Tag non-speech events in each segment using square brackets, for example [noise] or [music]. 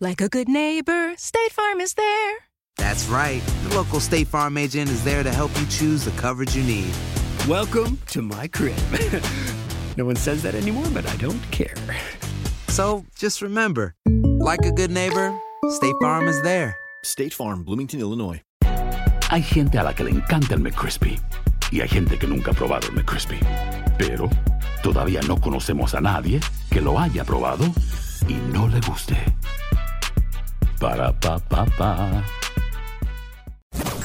Like a good neighbor, State Farm is there. That's right. The local State Farm agent is there to help you choose the coverage you need. Welcome to my crib. [laughs] no one says that anymore, but I don't care. So just remember, like a good neighbor, State Farm is there. State Farm, Bloomington, Illinois. Hay gente a la que le encanta el McCrispy y hay gente que nunca ha probado el McCrispy. Pero todavía no conocemos a nadie que lo haya probado y no le guste. Para pa pa pa.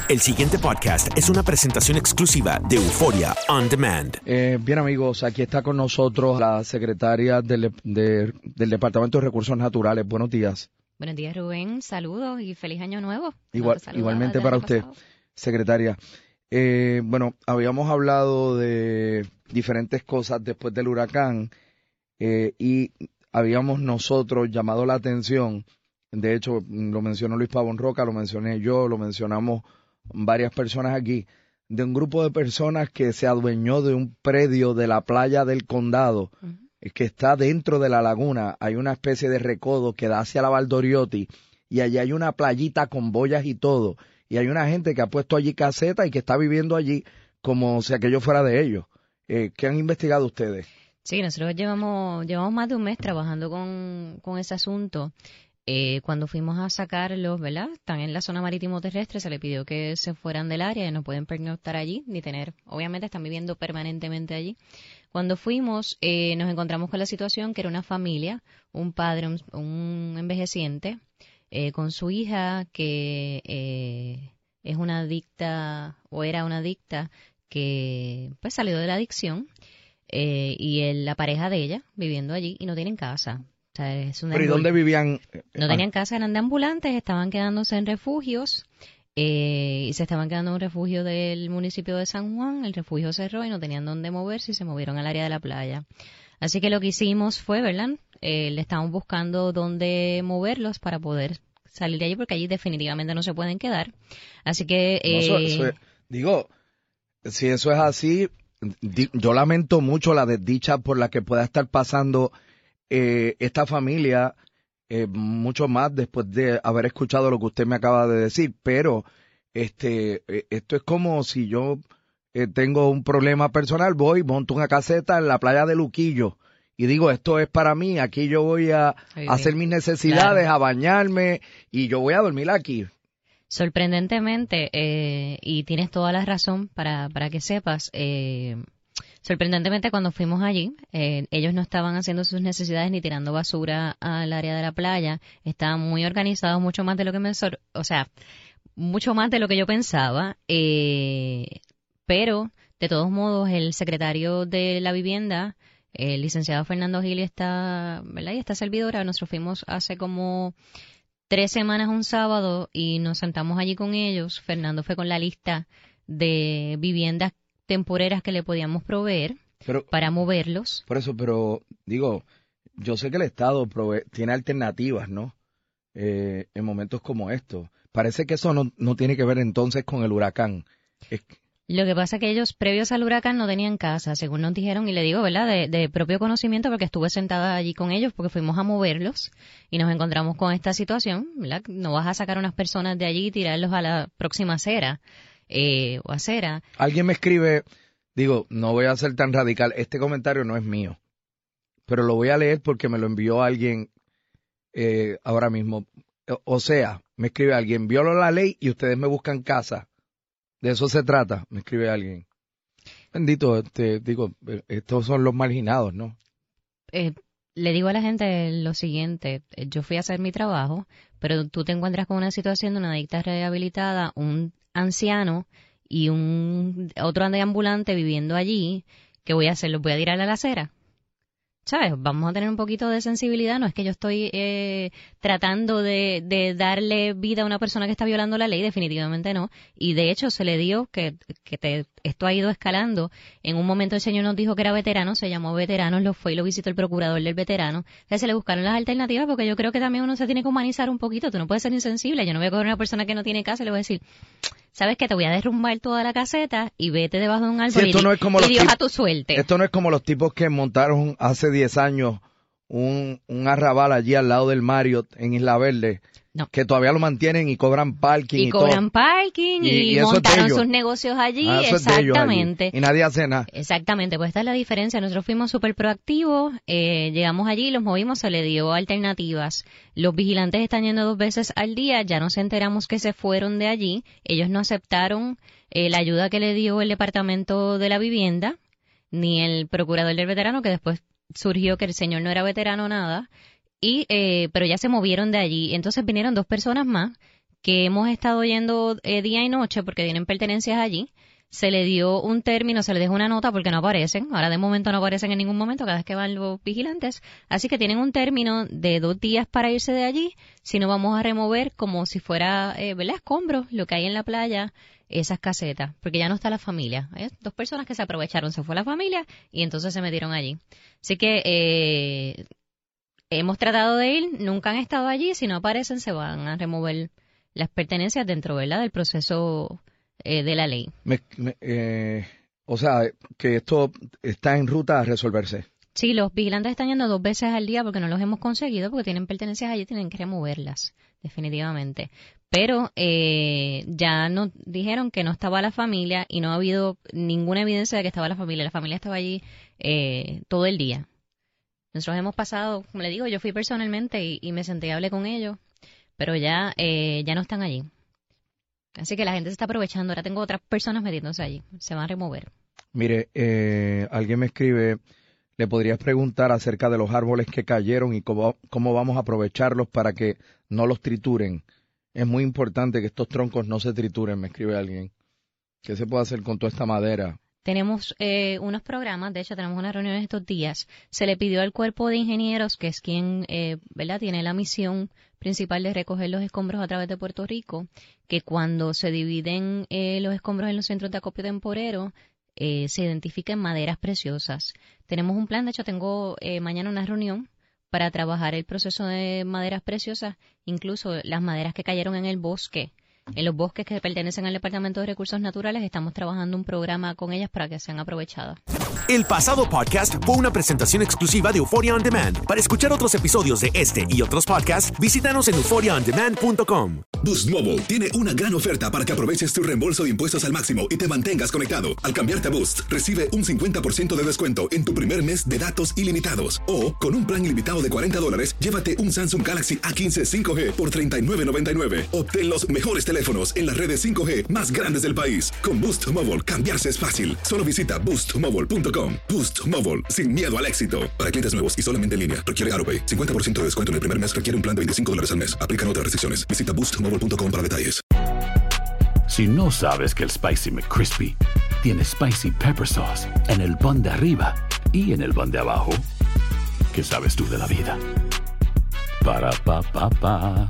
El siguiente podcast es una presentación exclusiva de Euforia On Demand. Eh, bien amigos, aquí está con nosotros la secretaria del, de- del Departamento de Recursos Naturales. Buenos días. Buenos días, Rubén. Saludos y feliz año nuevo. Igual, igualmente para usted, pasado. secretaria. Eh, bueno, habíamos hablado de diferentes cosas después del huracán eh, y habíamos nosotros llamado la atención, de hecho lo mencionó Luis Pavón Roca, lo mencioné yo, lo mencionamos varias personas aquí, de un grupo de personas que se adueñó de un predio de la playa del condado eh, que está dentro de la laguna, hay una especie de recodo que da hacia la Valdoriotti y allí hay una playita con boyas y todo y hay una gente que ha puesto allí caseta y que está viviendo allí como si aquello fuera de ellos. Eh, ¿Qué han investigado ustedes? Sí, nosotros llevamos, llevamos más de un mes trabajando con, con ese asunto. Eh, cuando fuimos a sacarlos, ¿verdad? Están en la zona marítimo terrestre, se le pidió que se fueran del área y no pueden pernoctar allí, ni tener, obviamente están viviendo permanentemente allí. Cuando fuimos, eh, nos encontramos con la situación que era una familia, un padre, un, envejeciente, eh, con su hija que eh, es una adicta o era una adicta que pues salió de la adicción eh, y la pareja de ella viviendo allí y no tienen casa. Sea, es una ¿Pero y dónde vivían? no Ah, tenían casa, eran de ambulantes, estaban quedándose en refugios eh, y se estaban quedando en un refugio del municipio de San Juan. El refugio cerró y no tenían dónde moverse y se movieron al área de la playa. Así que lo que hicimos fue, ¿verdad? Eh, le estábamos buscando dónde moverlos para poder salir de allí porque allí definitivamente no se pueden quedar. Así que... no, eso- eh, eso digo, si eso es así, yo lamento mucho la desdicha por la que pueda estar pasando eh, esta familia, eh, mucho más después de haber escuchado lo que usted me acaba de decir, pero este, eh, esto es como si yo eh, tengo un problema personal, voy, monto una caseta en la playa de Luquillo y digo, esto es para mí, aquí yo voy a, hacer mis necesidades, Claro. a bañarme y yo voy a dormir aquí. Sorprendentemente, eh, y tienes toda la razón para, para que sepas, eh, sorprendentemente cuando fuimos allí, eh, ellos no estaban haciendo sus necesidades ni tirando basura al área de la playa, estaban muy organizados, mucho más de lo que me, sor- o sea, mucho más de lo que yo pensaba, eh, pero de todos modos el secretario de la vivienda, el licenciado Fernando Gil y esta, ¿verdad? Y esta servidora, nosotros fuimos hace como tres semanas un sábado y nos sentamos allí con ellos. Fernando fue con la lista de viviendas temporeras que le podíamos proveer Pero, para moverlos. Por eso, pero digo, yo sé que el Estado tiene alternativas, ¿no? Eh, en momentos como estos. Parece que eso no, no tiene que ver entonces con el huracán. Es- Lo que pasa es que ellos, previos al huracán, no tenían casa, según nos dijeron, y le digo, ¿verdad?, de, de propio conocimiento, porque estuve sentada allí con ellos, porque fuimos a moverlos y nos encontramos con esta situación, ¿verdad? No vas a sacar a unas personas de allí y tirarlos a la próxima acera eh, o acera. alguien me escribe, digo, no voy a ser tan radical, este comentario no es mío, pero lo voy a leer porque me lo envió alguien eh, ahora mismo. o sea, me escribe alguien, violo la ley y ustedes me buscan casa. De eso se trata, me escribe alguien. Bendito, te digo, eh, estos son los marginados, ¿no? Eh, le digo a la gente lo siguiente, eh, yo fui a hacer mi trabajo, pero tú te encuentras con una situación de una adicta rehabilitada, un anciano y un otro ambulante viviendo allí, ¿qué voy a hacer? ¿Los voy a tirar a la acera? ¿sabes? Vamos a tener un poquito de sensibilidad. No es que yo estoy eh, tratando de, darle vida a una persona que está violando la ley, definitivamente no. Y de hecho se le dio que, que esto ha ido escalando. En un momento el señor nos dijo que era veterano, se llamó veterano, lo fue y lo visitó el procurador del veterano. Entonces se le buscaron las alternativas porque yo creo que también uno se tiene que humanizar un poquito. Tú no puedes ser insensible. Yo no voy a coger a una persona que no tiene casa y le voy a decir, ¿sabes qué? Te voy a derrumbar toda la caseta y vete debajo de un árbol y, no es como Dios a tu suerte. Esto no es como los tipos que montaron hace 10 años un, un arrabal allí al lado del Marriott en Isla Verde que todavía lo mantienen y cobran parking y, y cobran parking y, montaron sus negocios allí, ah, exactamente. Y nadie hace nada. Exactamente, pues esta es la diferencia. Nosotros fuimos súper proactivos, eh, llegamos allí, los movimos, se le dio alternativas. Los vigilantes están yendo dos veces al día, ya nos enteramos que se fueron de allí, ellos no aceptaron eh, la ayuda que le dio el Departamento de la Vivienda, ni el Procurador del Veterano, que después surgió que el señor no era veterano nada y eh, pero ya se movieron de allí. Entonces vinieron dos personas más que hemos estado yendo eh, día y noche porque tienen pertenencias allí. Se le dio un término, se le dejó una nota porque no aparecen. Ahora de momento no aparecen en ningún momento cada vez que van los vigilantes. Así que tienen un término de dos días para irse de allí. Si no vamos a remover como si fuera, eh, ¿verdad? Escombros, lo que hay en la playa, esas casetas, porque ya no está la familia. Hay dos personas que se aprovecharon, se fue la familia y entonces se metieron allí. Así que eh, hemos tratado de ir, nunca han estado allí, si no aparecen se van a remover las pertenencias dentro ¿verdad? del proceso eh, de la ley. Eh, o sea, que esto está en ruta a resolverse. Sí, los vigilantes están yendo dos veces al día porque no los hemos conseguido, porque tienen pertenencias allí, tienen que removerlas, definitivamente. Pero eh, ya nos dijeron que no estaba la familia y no ha habido ninguna evidencia de que estaba la familia. La familia estaba allí todo el día. Nosotros hemos pasado, como le digo, yo fui personalmente y, me senté y hablé con ellos, pero ya, eh, ya no están allí. Así que la gente se está aprovechando. Ahora tengo otras personas metiéndose allí. Se van a remover. Mire, eh, alguien me escribe, le podrías preguntar acerca de los árboles que cayeron y cómo, cómo vamos a aprovecharlos para que no los trituren. Es muy importante que estos troncos no se trituren, me escribe alguien. ¿Qué se puede hacer con toda esta madera? Tenemos eh, unos programas, de hecho tenemos una reunión estos días. Se le pidió al cuerpo de ingenieros, que es quien eh, ¿verdad? tiene la misión principal de recoger los escombros a través de Puerto Rico, que cuando se dividen eh, los escombros en los centros de acopio temporero, se identifiquen maderas preciosas. Tenemos un plan, de hecho tengo mañana una reunión para trabajar el proceso de maderas preciosas, incluso las maderas que cayeron en el bosque en los bosques que pertenecen al Departamento de Recursos Naturales estamos trabajando un programa con ellas para que sean aprovechadas. El pasado podcast fue una presentación exclusiva de Euphoria On Demand. Para escuchar otros episodios de este y otros podcasts, visítanos en euphoriaondemand.com. Boost Mobile tiene una gran oferta para que aproveches tu reembolso de impuestos al máximo y te mantengas conectado. Al cambiarte a Boost, recibe un 50% de descuento en tu primer mes de datos ilimitados. O, con un plan ilimitado de 40 dólares, llévate un Samsung Galaxy A15 5G por $39.99. Obtén los mejores teléfonos en las redes 5G más grandes del país. Con Boost Mobile, cambiarse es fácil. Solo visita boostmobile.com. Boost Mobile, sin miedo al éxito. Para clientes nuevos y solamente en línea, requiere AroPay. 50% de descuento en el primer mes requiere un plan de 25 dólares al mes. Aplican otras restricciones. Visita boostmobile.com para detalles. Si no sabes que el Spicy McCrispy tiene Spicy Pepper Sauce en el pan de arriba y en el pan de abajo, ¿qué sabes tú de la vida? Para, pa, pa, pa.